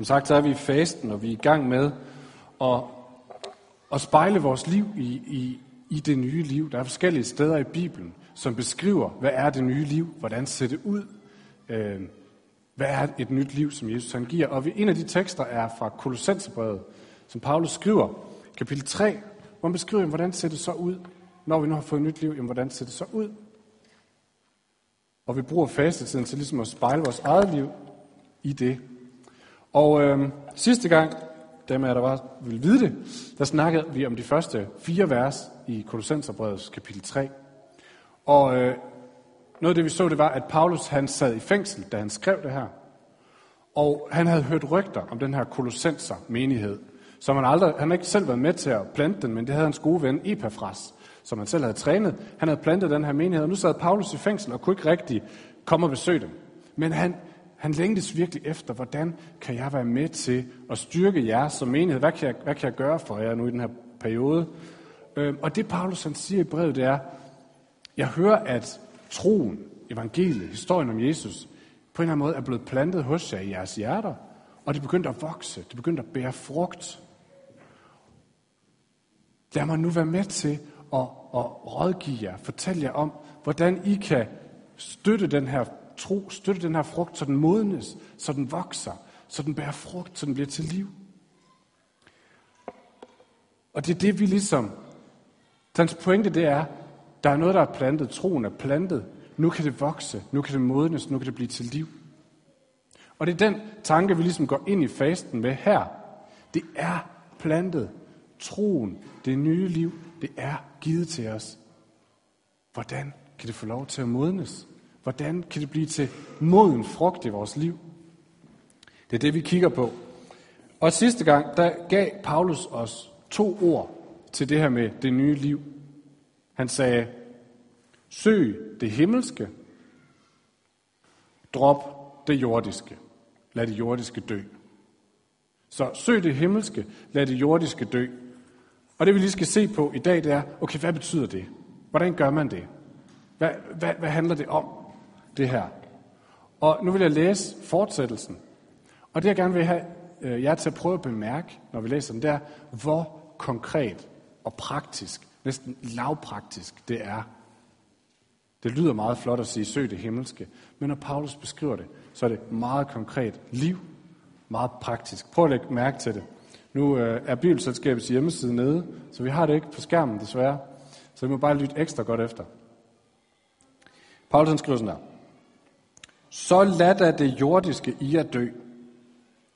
Som sagt, så er vi i fasten, og vi er i gang med at, at spejle vores liv i, i, i det nye liv. Der er forskellige steder i Bibelen, som beskriver, hvad er det nye liv, hvordan ser det ud, øh, hvad er et nyt liv, som Jesus han giver. Og en af de tekster er fra Kolossenserbrevet, som Paulus skriver, kapitel 3, hvor han beskriver, hvordan ser det så ud, når vi nu har fået et nyt liv, jamen, hvordan ser det så ud? Og vi bruger fastetiden til ligesom at spejle vores eget liv i det. Og øh, sidste gang, dem af der var, vil vide det, der snakkede vi om de første fire vers i Kolossenserbrevets kapitel 3. Og øh, noget af det, vi så, det var, at Paulus han sad i fængsel, da han skrev det her. Og han havde hørt rygter om den her kolossenser menighed, som han aldrig, han ikke selv været med til at plante den, men det havde hans gode ven Epaphras, som han selv havde trænet. Han havde plantet den her menighed, og nu sad Paulus i fængsel og kunne ikke rigtig komme og besøge dem. Men han, han længtes virkelig efter, hvordan kan jeg være med til at styrke jer som menighed? Hvad kan jeg, hvad kan jeg gøre for jer nu i den her periode? Øhm, og det Paulus han siger i brevet, det er, jeg hører, at troen, evangeliet, historien om Jesus, på en eller anden måde er blevet plantet hos jer i jeres hjerter, og det begyndte at vokse, det begyndte at bære frugt. Lad mig nu være med til at, at rådgive jer, fortælle jer om, hvordan I kan støtte den her tro, støtte den her frugt, så den modnes, så den vokser, så den bærer frugt, så den bliver til liv. Og det er det, vi ligesom... Hans pointe, det er, der er noget, der er plantet. Troen er plantet. Nu kan det vokse. Nu kan det modnes. Nu kan det blive til liv. Og det er den tanke, vi ligesom går ind i fasten med her. Det er plantet. Troen, det nye liv, det er givet til os. Hvordan kan det få lov til at modnes? Hvordan kan det blive til moden frugt i vores liv? Det er det, vi kigger på. Og sidste gang, der gav Paulus os to ord til det her med det nye liv. Han sagde, søg det himmelske, drop det jordiske. Lad det jordiske dø. Så søg det himmelske, lad det jordiske dø. Og det vi lige skal se på i dag, det er, okay, hvad betyder det? Hvordan gør man det? Hvad, hvad, hvad handler det om, det her? Og nu vil jeg læse fortsættelsen. Og det jeg gerne vil have øh, jer til at prøve at bemærke, når vi læser den, det er, hvor konkret og praktisk, næsten lavpraktisk det er. Det lyder meget flot at sige, søg det himmelske. Men når Paulus beskriver det, så er det meget konkret liv, meget praktisk. Prøv at lægge mærke til det. Nu øh, er Bibelselskabets hjemmeside nede, så vi har det ikke på skærmen desværre. Så vi må bare lytte ekstra godt efter. Paulus skriver sådan der. Så lad da det jordiske i at dø.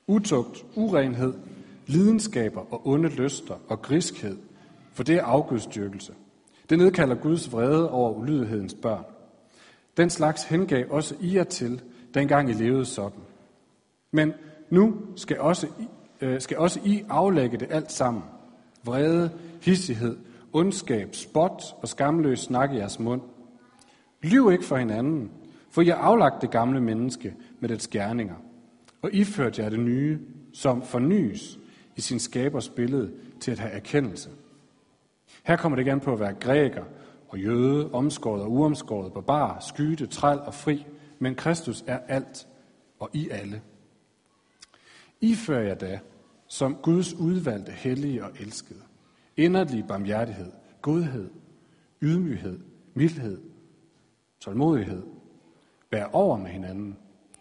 Utugt, urenhed, lidenskaber og onde lyster og griskhed, for det er afgudstyrkelse. Det nedkalder Guds vrede over ulydighedens børn. Den slags hengav også I jer til, dengang I levede sådan. Men nu skal også, øh, skal også I aflægge det alt sammen. Vrede, hissighed, ondskab, spot og skamløs snak i jeres mund. Lyv ikke for hinanden, for I har aflagt det gamle menneske med dets gerninger, og iført jer det nye, som fornyes i sin skabers billede til at have erkendelse. Her kommer det igen på at være græker og jøde, omskåret og uomskåret, barbar, skyde, træl og fri, men Kristus er alt og i alle. Ifører jeg da, som Guds udvalgte, hellige og elskede, inderlig barmhjertighed, godhed, ydmyghed, mildhed, tålmodighed, bære over med hinanden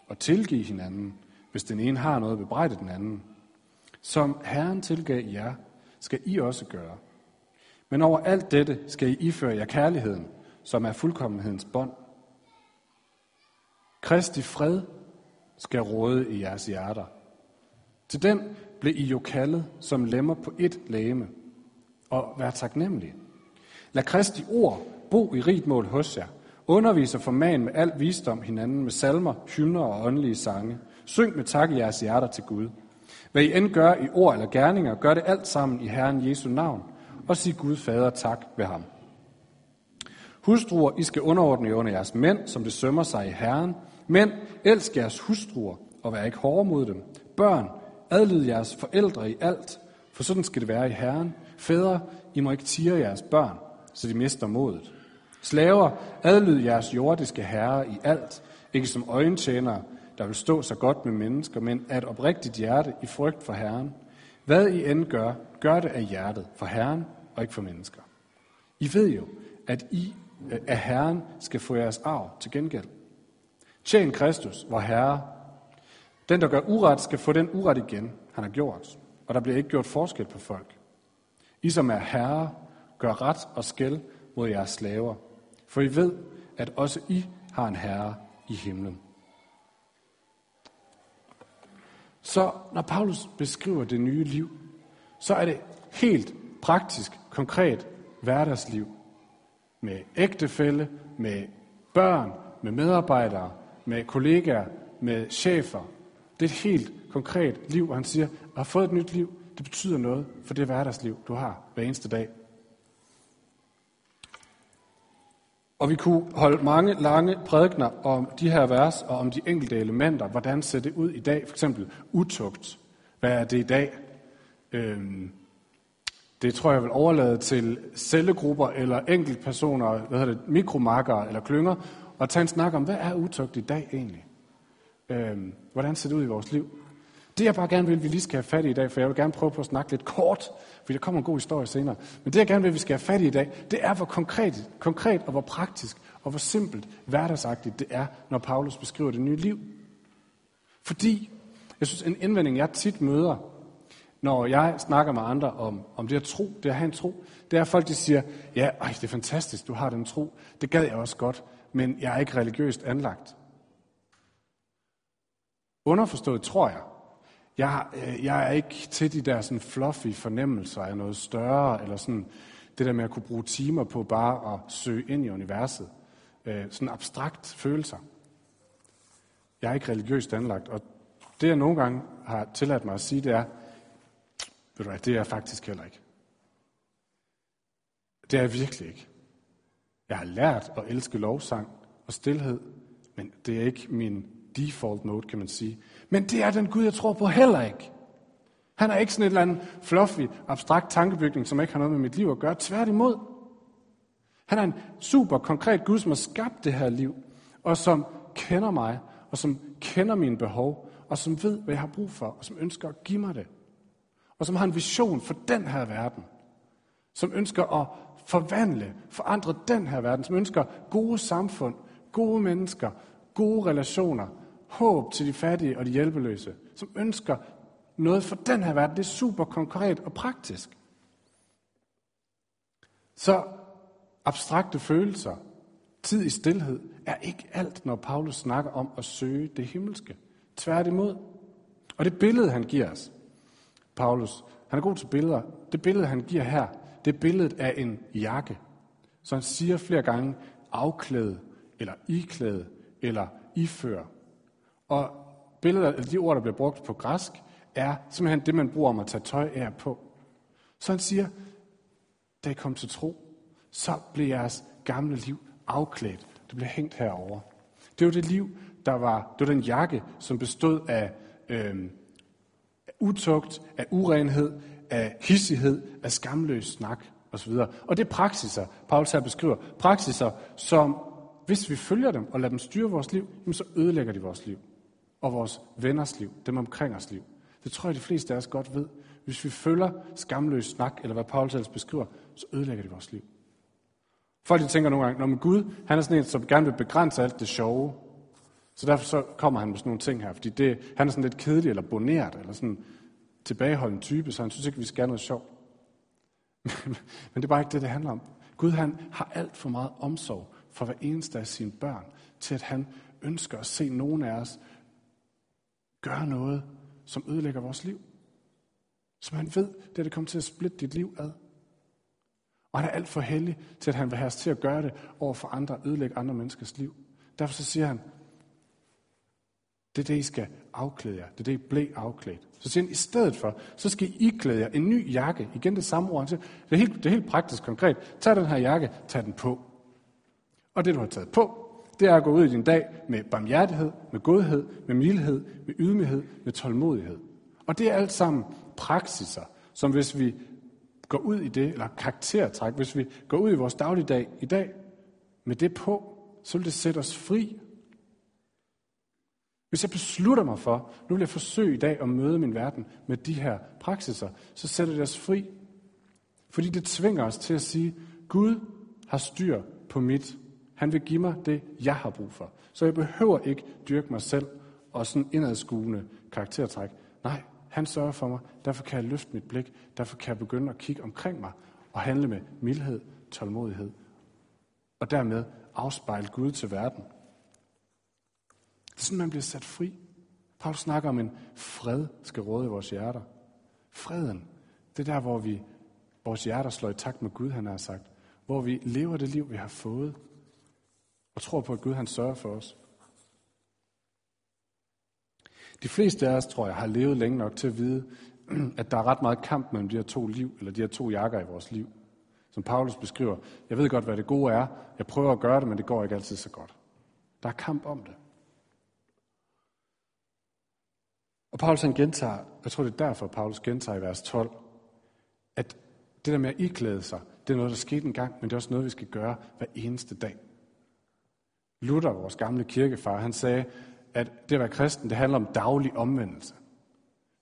og tilgive hinanden, hvis den ene har noget at bebrejde den anden. Som Herren tilgav jer, skal I også gøre. Men over alt dette skal I iføre jer kærligheden, som er fuldkommenhedens bånd. Kristi fred skal råde i jeres hjerter. Til den blev I jo kaldet som lemmer på et læme, og vær taknemmelige. Lad Kristi ord bo i rigt mål hos jer. Undervis og forman med al visdom hinanden med salmer, hymner og åndelige sange. Syng med tak i jeres hjerter til Gud. Hvad I end gør i ord eller gerninger, gør det alt sammen i Herren Jesu navn, og sig Gud Fader tak ved ham. Hustruer, I skal underordne jer under jeres mænd, som det sømmer sig i Herren. Mænd, elsk jeres hustruer, og vær ikke hårde mod dem. Børn, adlyd jeres forældre i alt, for sådan skal det være i Herren. Fædre, I må ikke tire jeres børn, så de mister modet. Slaver, adlyd jeres jordiske herre i alt, ikke som øjentjenere, der vil stå så godt med mennesker, men af et oprigtigt hjerte i frygt for Herren. Hvad I end gør, gør det af hjertet for Herren og ikke for mennesker. I ved jo, at I øh, af Herren skal få jeres arv til gengæld. Tjen Kristus, vor Herre. Den, der gør uret, skal få den uret igen, han har gjort. Og der bliver ikke gjort forskel på folk. I som er herre, gør ret og skæld mod jeres slaver. For I ved, at også I har en herre i himlen. Så når Paulus beskriver det nye liv, så er det helt praktisk, konkret hverdagsliv. Med ægtefælle, med børn, med medarbejdere, med kollegaer, med chefer. Det er et helt konkret liv, og han siger, at har fået et nyt liv, det betyder noget for det hverdagsliv, du har hver eneste dag. Og vi kunne holde mange lange prædikner om de her vers og om de enkelte elementer. Hvordan ser det ud i dag? For eksempel utugt. Hvad er det i dag? Øhm, det tror jeg vil overlade til cellegrupper eller enkeltpersoner, hvad hedder det, mikromarkere eller klynger, og tage en snak om, hvad er utugt i dag egentlig? Øhm, hvordan ser det ud i vores liv? Det jeg bare gerne vil, vi lige skal have fat i i dag, for jeg vil gerne prøve på at snakke lidt kort, for der kommer en god historie senere. Men det jeg gerne vil, vi skal have fat i i dag, det er, hvor konkret, konkret og hvor praktisk og hvor simpelt hverdagsagtigt det er, når Paulus beskriver det nye liv. Fordi, jeg synes, en indvending, jeg tit møder, når jeg snakker med andre om, om det at tro, det at have en tro, det er, at folk de siger, ja, ej, det er fantastisk, du har den tro. Det gad jeg også godt, men jeg er ikke religiøst anlagt. Underforstået tror jeg, jeg, øh, jeg er ikke til de der sådan fluffy fornemmelser af noget større, eller sådan det der med at kunne bruge timer på bare at søge ind i universet. Øh, sådan abstrakt følelser. Jeg er ikke religiøst anlagt, og det jeg nogle gange har tilladt mig at sige, det er, ved du hvad, det er jeg faktisk heller ikke. Det er jeg virkelig ikke. Jeg har lært at elske lovsang og stillhed, men det er ikke min default mode, kan man sige. Men det er den Gud, jeg tror på heller ikke. Han er ikke sådan et eller andet fluffy, abstrakt tankebygning, som ikke har noget med mit liv at gøre. Tværtimod. Han er en super konkret Gud, som har skabt det her liv, og som kender mig, og som kender mine behov, og som ved, hvad jeg har brug for, og som ønsker at give mig det. Og som har en vision for den her verden. Som ønsker at forvandle, forandre den her verden. Som ønsker gode samfund, gode mennesker, gode relationer, håb til de fattige og de hjælpeløse, som ønsker noget for den her verden. Det er super konkret og praktisk. Så abstrakte følelser, tid i stillhed, er ikke alt, når Paulus snakker om at søge det himmelske. Tværtimod. Og det billede, han giver os, Paulus, han er god til billeder. Det billede, han giver her, det er billedet af en jakke. Så han siger flere gange afklæde, eller iklæde, eller iføre. Og billeder, af de ord, der bliver brugt på græsk, er simpelthen det, man bruger om at tage tøj af på. Så han siger, da I kom til tro, så blev jeres gamle liv afklædt. Det blev hængt herover. Det var det liv, der var, det var den jakke, som bestod af øh, utugt, af urenhed, af hissighed, af skamløs snak osv. Og det er praksiser, Paulus her beskriver. Praksiser, som hvis vi følger dem og lader dem styre vores liv, så ødelægger de vores liv og vores venners liv, dem omkring os liv. Det tror jeg, de fleste af os godt ved. Hvis vi følger skamløs snak, eller hvad Paulus ellers beskriver, så ødelægger det vores liv. Folk de tænker nogle gange, når Gud, han er sådan en, som gerne vil begrænse alt det sjove. Så derfor så kommer han med sådan nogle ting her, fordi det, han er sådan lidt kedelig eller boneret, eller sådan tilbageholdende type, så han synes ikke, vi skal have noget sjovt. Men det er bare ikke det, det handler om. Gud han har alt for meget omsorg for hver eneste af sine børn, til at han ønsker at se nogen af os gøre noget, som ødelægger vores liv. Som han ved, det er det kommer til at splitte dit liv ad. Og han er alt for heldig til, at han vil have os til at gøre det over for andre, ødelægge andre menneskers liv. Derfor så siger han, det er det, I skal afklæde jer. Det er det, I blev afklædt. Så siger han, i stedet for, så skal I klæde jer en ny jakke. Igen det samme ord. Han siger, det, er helt, det er helt praktisk konkret. Tag den her jakke, tag den på. Og det, du har taget på, det er at gå ud i din dag med barmhjertighed, med godhed, med mildhed, med ydmyghed, med tålmodighed. Og det er alt sammen praksiser, som hvis vi går ud i det, eller karaktertræk, hvis vi går ud i vores dagligdag i dag med det på, så vil det sætte os fri. Hvis jeg beslutter mig for, nu vil jeg forsøge i dag at møde min verden med de her praksiser, så sætter det os fri. Fordi det tvinger os til at sige, Gud har styr på mit. Han vil give mig det, jeg har brug for. Så jeg behøver ikke dyrke mig selv og sådan indadskuende karaktertræk. Nej, han sørger for mig. Derfor kan jeg løfte mit blik. Derfor kan jeg begynde at kigge omkring mig og handle med mildhed, tålmodighed. Og dermed afspejle Gud til verden. Det er sådan, man bliver sat fri. Paulus snakker om en fred skal råde i vores hjerter. Freden, det er der, hvor vi, vores hjerter slår i takt med Gud, han har sagt. Hvor vi lever det liv, vi har fået. Og tror på, at Gud han sørger for os. De fleste af os, tror jeg, har levet længe nok til at vide, at der er ret meget kamp mellem de her to liv, eller de her to jakker i vores liv. Som Paulus beskriver, jeg ved godt, hvad det gode er. Jeg prøver at gøre det, men det går ikke altid så godt. Der er kamp om det. Og Paulus han gentager, jeg tror det er derfor, Paulus gentager i vers 12, at det der med at iklæde sig, det er noget, der skete en gang, men det er også noget, vi skal gøre hver eneste dag. Luther, vores gamle kirkefar, han sagde, at det at være kristen, det handler om daglig omvendelse.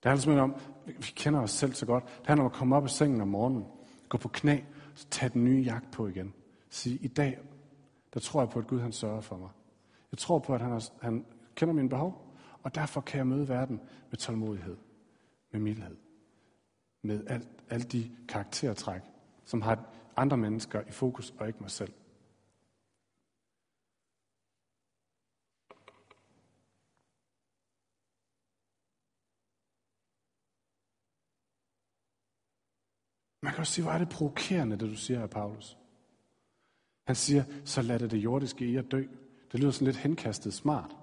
Det handler simpelthen om, vi kender os selv så godt, det handler om at komme op af sengen om morgenen, gå på knæ, så tage den nye jagt på igen. Sige, i dag, der tror jeg på, at Gud han sørger for mig. Jeg tror på, at han, har, han kender mine behov, og derfor kan jeg møde verden med tålmodighed, med mildhed, med alt, alle de karaktertræk, som har andre mennesker i fokus og ikke mig selv. Man kan også sige, hvor er det provokerende, det du siger her, Paulus. Han siger, så lad det, det jordiske i at dø. Det lyder sådan lidt henkastet smart.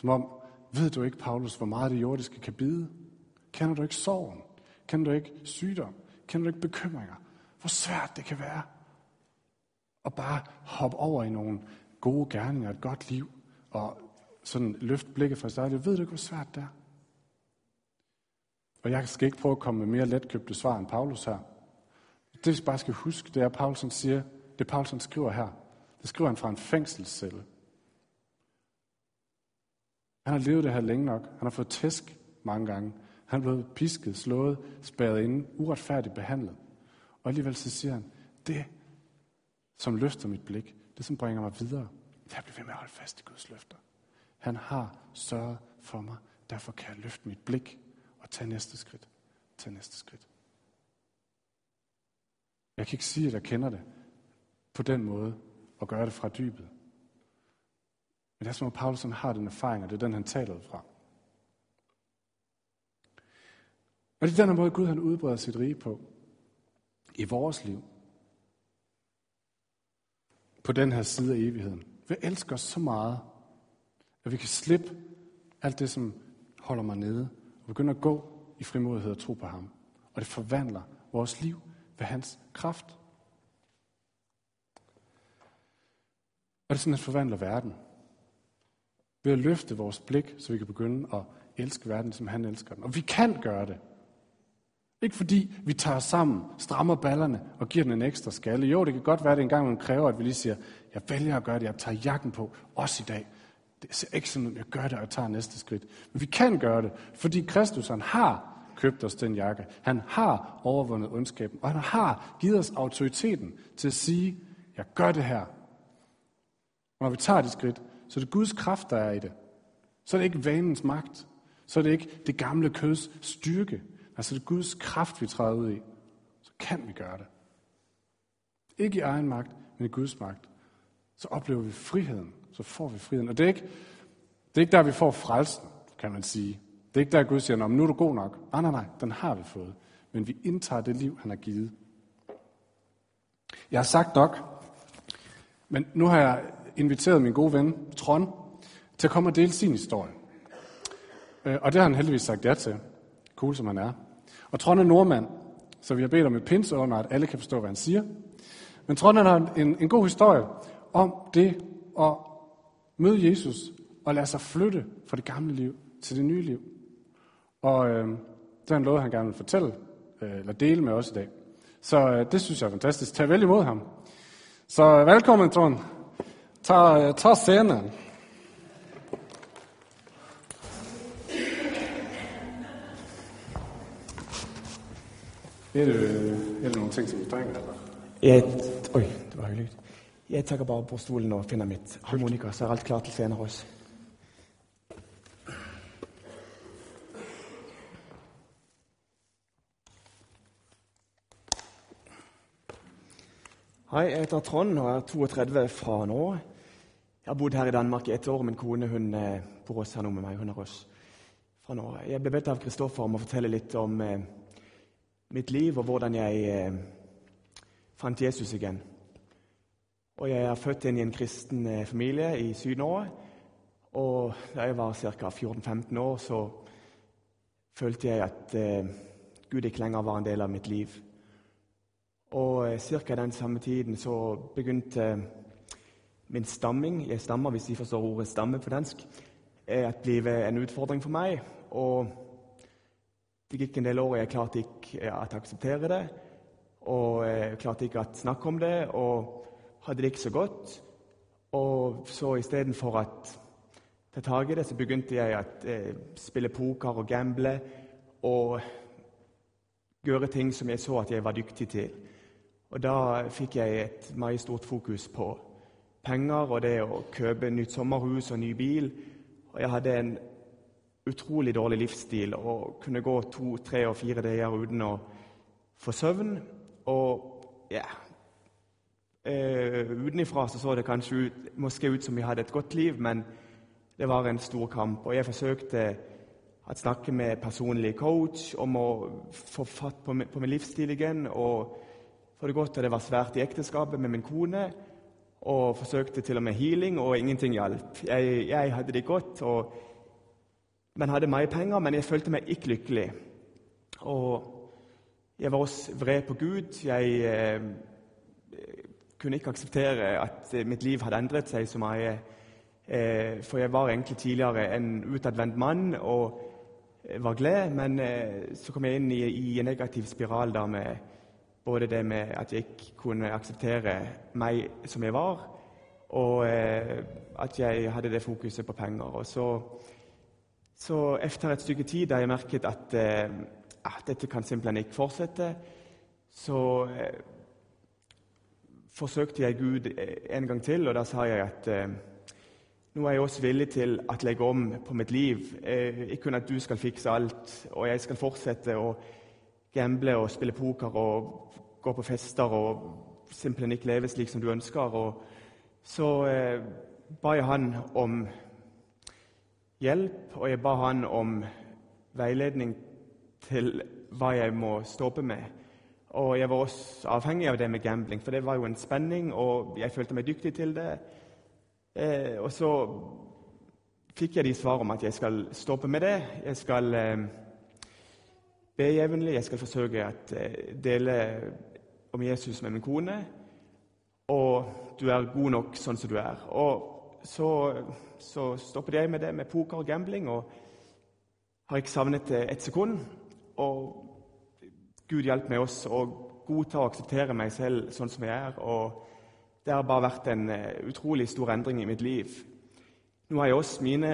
Som om, ved du ikke, Paulus, hvor meget det jordiske kan bide? Kender du ikke sorgen? Kender du ikke sygdom? Kender du ikke bekymringer? Hvor svært det kan være at bare hoppe over i nogle gode gerninger, et godt liv, og sådan løft blikket fra sig. Ved du ikke, hvor svært det er? Og jeg skal ikke prøve at komme med mere letkøbte svar end Paulus her. Det vi bare skal huske, det er, at Paulus siger, det Paulus skriver her. Det skriver han fra en fængselscelle. Han har levet det her længe nok. Han har fået tæsk mange gange. Han er blevet pisket, slået, spærret inde, uretfærdigt behandlet. Og alligevel så siger han, det, som løfter mit blik, det som bringer mig videre, det er at blive ved med at holde fast i Guds løfter. Han har sørget for mig, derfor kan jeg løfte mit blik og næste skridt. Tag næste skridt. Jeg kan ikke sige, at jeg kender det på den måde, og gøre det fra dybet. Men det er som om Paulus har den erfaring, og det er den, han taler fra. Og det er den måde, Gud han udbreder sit rige på i vores liv. På den her side af evigheden. Vi elsker os så meget, at vi kan slippe alt det, som holder mig nede, begynder at gå i frimodighed og tro på ham. Og det forvandler vores liv ved hans kraft. Og det er sådan, at forvandler verden. Ved at løfte vores blik, så vi kan begynde at elske verden, som han elsker den. Og vi kan gøre det. Ikke fordi vi tager os sammen, strammer ballerne og giver den en ekstra skalle. Jo, det kan godt være, at det engang man kræver, at vi lige siger, jeg vælger at gøre det, jeg tager jakken på, også i dag. Det ser ikke sådan ud, jeg gør det, og jeg tager næste skridt. Men vi kan gøre det, fordi Kristus han har købt os den jakke. Han har overvundet ondskaben, og han har givet os autoriteten til at sige, jeg gør det her. Og når vi tager det skridt, så er det Guds kraft, der er i det. Så er det ikke vanens magt. Så er det ikke det gamle køds styrke. Altså det er Guds kraft, vi træder ud i. Så kan vi gøre det. Ikke i egen magt, men i Guds magt. Så oplever vi friheden. Så får vi friheden. Og det er ikke, det er ikke der, vi får frelsen, kan man sige. Det er ikke der, Gud siger, nu er du god nok. Nej, nej, nej, den har vi fået. Men vi indtager det liv, han har givet. Jeg har sagt nok, men nu har jeg inviteret min gode ven, Trond, til at komme og dele sin historie. Øh, og det har han heldigvis sagt ja til. Cool som han er. Og Trond er nordmand, så vi har bedt om et pins under, at alle kan forstå, hvad han siger. Men Trond har en, en god historie om det at Mød Jesus og lad sig flytte fra det gamle liv til det nye liv. Og øh, det er en lov, han gerne vil fortælle, øh, eller dele med os i dag. Så øh, det synes jeg er fantastisk. Tag vel imod ham. Så øh, velkommen, Trond. Tag, øh, tag scenen. Det er, øh, er det nogle ting, som du drikker, eller? Ja, oj, det var hyggeligt. Jeg tar bare på stolen og finner mitt harmonika, så er alt klart til senere også. Hei, jeg heter Trond og er 32 fra nå. Jeg har bodd her i Danmark i ett år. Min kone hun eh, bor også her nå med meg. Hun er også fra nå. Jeg ble bedt av Kristoffer om å fortelle litt om eh, mitt liv og hvordan jeg eh, fant Jesus igjen. Og jeg er født inn i en kristen eh, familie i Sydnorge. Og da jeg var ca. 14-15 år, så følte jeg at eh, Gud ikke lenger var en del av mitt liv. Og eh, cirka ca. den samme tiden så begynte eh, min stamming Jeg stammer, hvis de forstår ordet 'stamme' på dansk. At blive bli en utfordring for meg. Og det gikk en del år, og jeg klarte ikke at acceptere det. Og jeg klarte ikke at snakke om det, og hadde det ikke så godt. Og så istedenfor at ta tak i det, så begynte jeg å eh, spille poker og gamble og gjøre ting som jeg så at jeg var dyktig til. Og da fikk jeg et mye stort fokus på penger og det å kjøpe nytt sommerhus og ny bil. Og jeg hadde en utrolig dårlig livsstil og kunne gå to, tre og fire dager uten å få søvn. Og ja eh, Utenfra så, så det kanskje ut, måske ut som vi hadde et godt liv, men det var en stor kamp. Og jeg forsøkte å snakke med personlig coach om å få fatt på, på min livsstil igjen. og for det godt at det var svært i ekteskapet med min kone. Og forsøkte til og med healing, og ingenting hjalp. Jeg, jeg, hadde det godt, og, men hadde mye penger, men jeg følte meg ikke lykkelig. Og jeg var også vred på Gud. Jeg eh, kunne ikke akseptere at eh, mitt liv hadde endret seg så mye. Eh, for jeg var egentlig tidligere en utadvendt mann og eh, var glad, men eh, så kom jeg inn i, i en negativ spiral da med både det med at jeg ikke kunne akseptere meg som jeg var, og eh, at jeg hadde det fokuset på penger. Og så, så etter et stykke tid, da jeg merket at eh, ah, dette kan simpelthen ikke fortsette, så eh, forsøkte jeg Gud eh, en gang til, og da sa jeg at eh, nå er jeg også villig til å legge om på mitt liv. Eh, ikke kun at du skal fikse alt, og jeg skal fortsette å gamble og spille poker og gå på fester og simpelthen ikke leve slik som du ønsker. Og så eh, ba jeg han om hjelp, og jeg ba han om veiledning til hva jeg må stoppe med. Og jeg var også afhængig av det med gambling, for det var jo en spænding, og jeg følte mig dygtig til det. Eh, og så fik jeg de svar om at jeg skal stoppe med det. Jeg skal eh, be jævnligt, jeg skal forsøge at eh, dele om Jesus med min kone. Og du er god nok sådan som du er. Og så, så stoppede jeg med det med poker og gambling, og har ikke savnet eh, det ett sekund. Og Gud hjelper meg også å godta og akseptere meg selv sånn som jeg er. og Det har bare vært en eh, utrolig stor endring i mitt liv. Nå har jeg også mine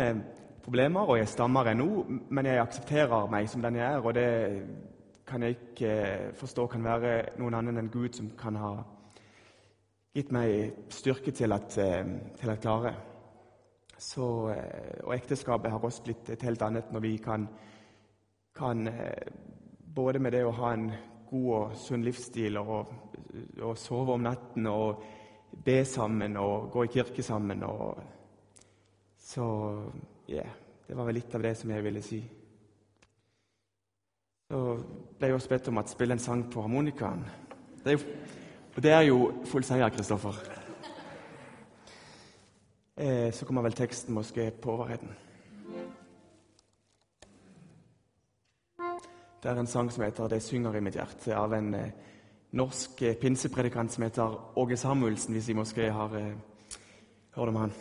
problemer, og jeg stammer ennå, men jeg aksepterer meg som den jeg er. Og det kan jeg ikke eh, forstå kan være noen annen enn Gud som kan ha gitt meg styrke til at, eh, til at klare. Så, og ekteskapet har også blitt et helt annet når vi kan, kan både med det å ha en god og sunn livsstil og, øh, og sove om natten og be sammen og gå i kirke sammen. Og, så ja, yeah, det var vel litt av det som jeg ville si. Så ble jeg også bedt om å spille en sang på harmonikaen. Det og det er jo full seier, Kristoffer. Eh, så kommer vel teksten måske på overheden. Det er en sang som heter 'Det synger i mitt hjerte', av en eh, norsk pinsepredikant som heter Åge Samuelsen, hvis vi måske har eh, hørt om han.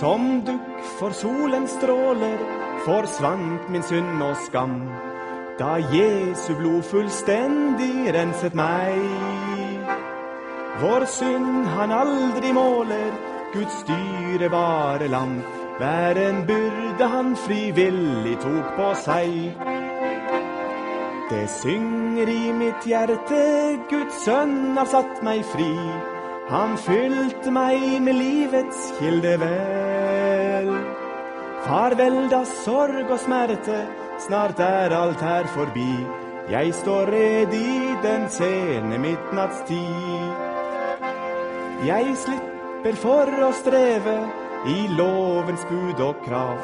Som dukk for solens stråler forsvant min synd og skam. Da Jesu blod fullstendig renset meg. Vår synd han aldri måler Guds dyrebare lam. Hver en byrde han frivillig tok på seg. Det synger i mitt hjerte, Guds sønn har satt meg fri. Han fylte meg med livets kildevel. Farvel da sorg og smerte, snart er alt her forbi. Jeg står redi den sene midnattstid. Jeg slipper for å streve i lovens bud og krav.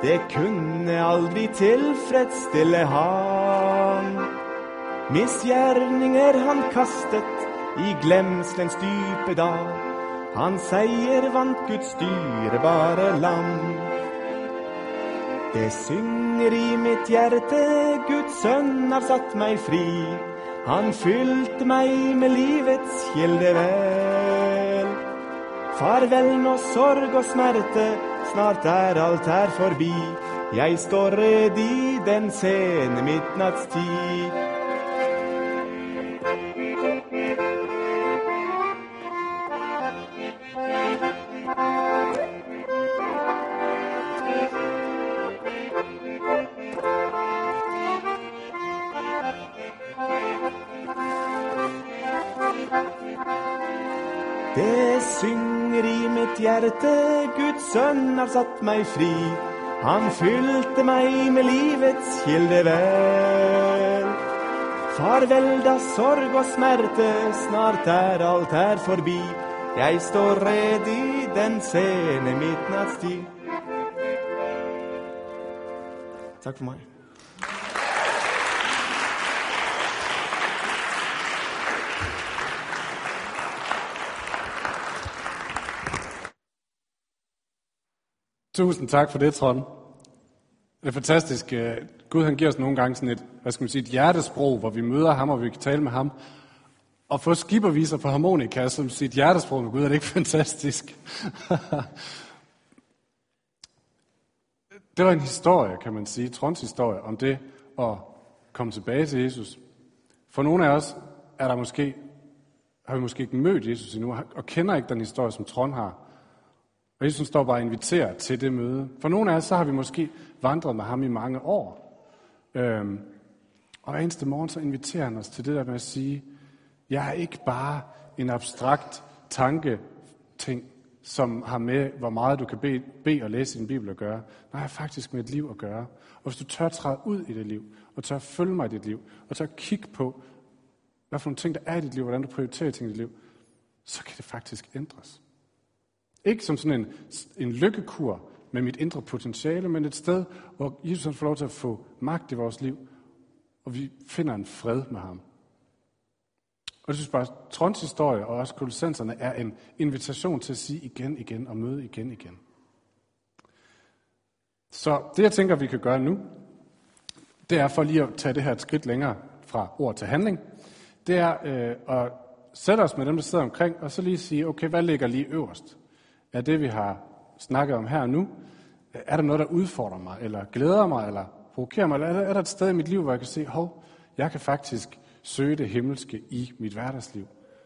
Det kunne aldri tilfredsstille han. Misgjerninger han kastet i glemselens dype dal. Hans seier vant Guds dyrebare land. Det synger i mitt hjerte, Guds sønn har satt meg fri. Han fylte meg med livets kilde. Farvel nå sorg og smerte, snart er alt her forbi. Jeg står redi den sene midnattstid. Det synger i mitt hjerte, Guds sønn har satt meg fri. Han fylte meg med livets kildevel. Farvel da sorg og smerte, snart er alt her forbi. Jeg står redi den sene midnattstid. Takk for meg. Tusind tak for det, Trond. Det er fantastisk. Øh, Gud han giver os nogle gange sådan et, hvad skal man sige, et hjertesprog, hvor vi møder ham, og vi kan tale med ham. Og få skiberviser på harmonika som sit hjertesprog med Gud, er det ikke fantastisk? det var en historie, kan man sige, Trons historie, om det at komme tilbage til Jesus. For nogle af os er der måske, har vi måske ikke mødt Jesus endnu, og kender ikke den historie, som Trond har. Og Jesus står bare og inviterer til det møde. For nogle af os, så har vi måske vandret med ham i mange år. Øhm, og hver eneste morgen, så inviterer han os til det der med at sige, jeg er ikke bare en abstrakt tanke ting, som har med, hvor meget du kan bede, bede og læse din bibel at gøre. Nej, jeg har faktisk med et liv at gøre. Og hvis du tør træde ud i det liv, og tør følge mig i dit liv, og tør kigge på, hvad for nogle ting, der er i dit liv, hvordan du prioriterer ting i dit liv, så kan det faktisk ændres. Ikke som sådan en, en lykkekur med mit indre potentiale, men et sted, hvor Jesus får lov til at få magt i vores liv, og vi finder en fred med ham. Og jeg synes bare, at Trons historie og også kolossenserne er en invitation til at sige igen, igen og møde igen, igen. Så det, jeg tænker, vi kan gøre nu, det er for lige at tage det her et skridt længere fra ord til handling. Det er øh, at sætte os med dem, der sidder omkring, og så lige sige, okay, hvad ligger lige øverst? Er det, vi har snakket om her nu, er der noget, der udfordrer mig, eller glæder mig, eller provokerer mig, eller er der et sted i mit liv, hvor jeg kan se, hov, jeg kan faktisk søge det himmelske i mit hverdagsliv.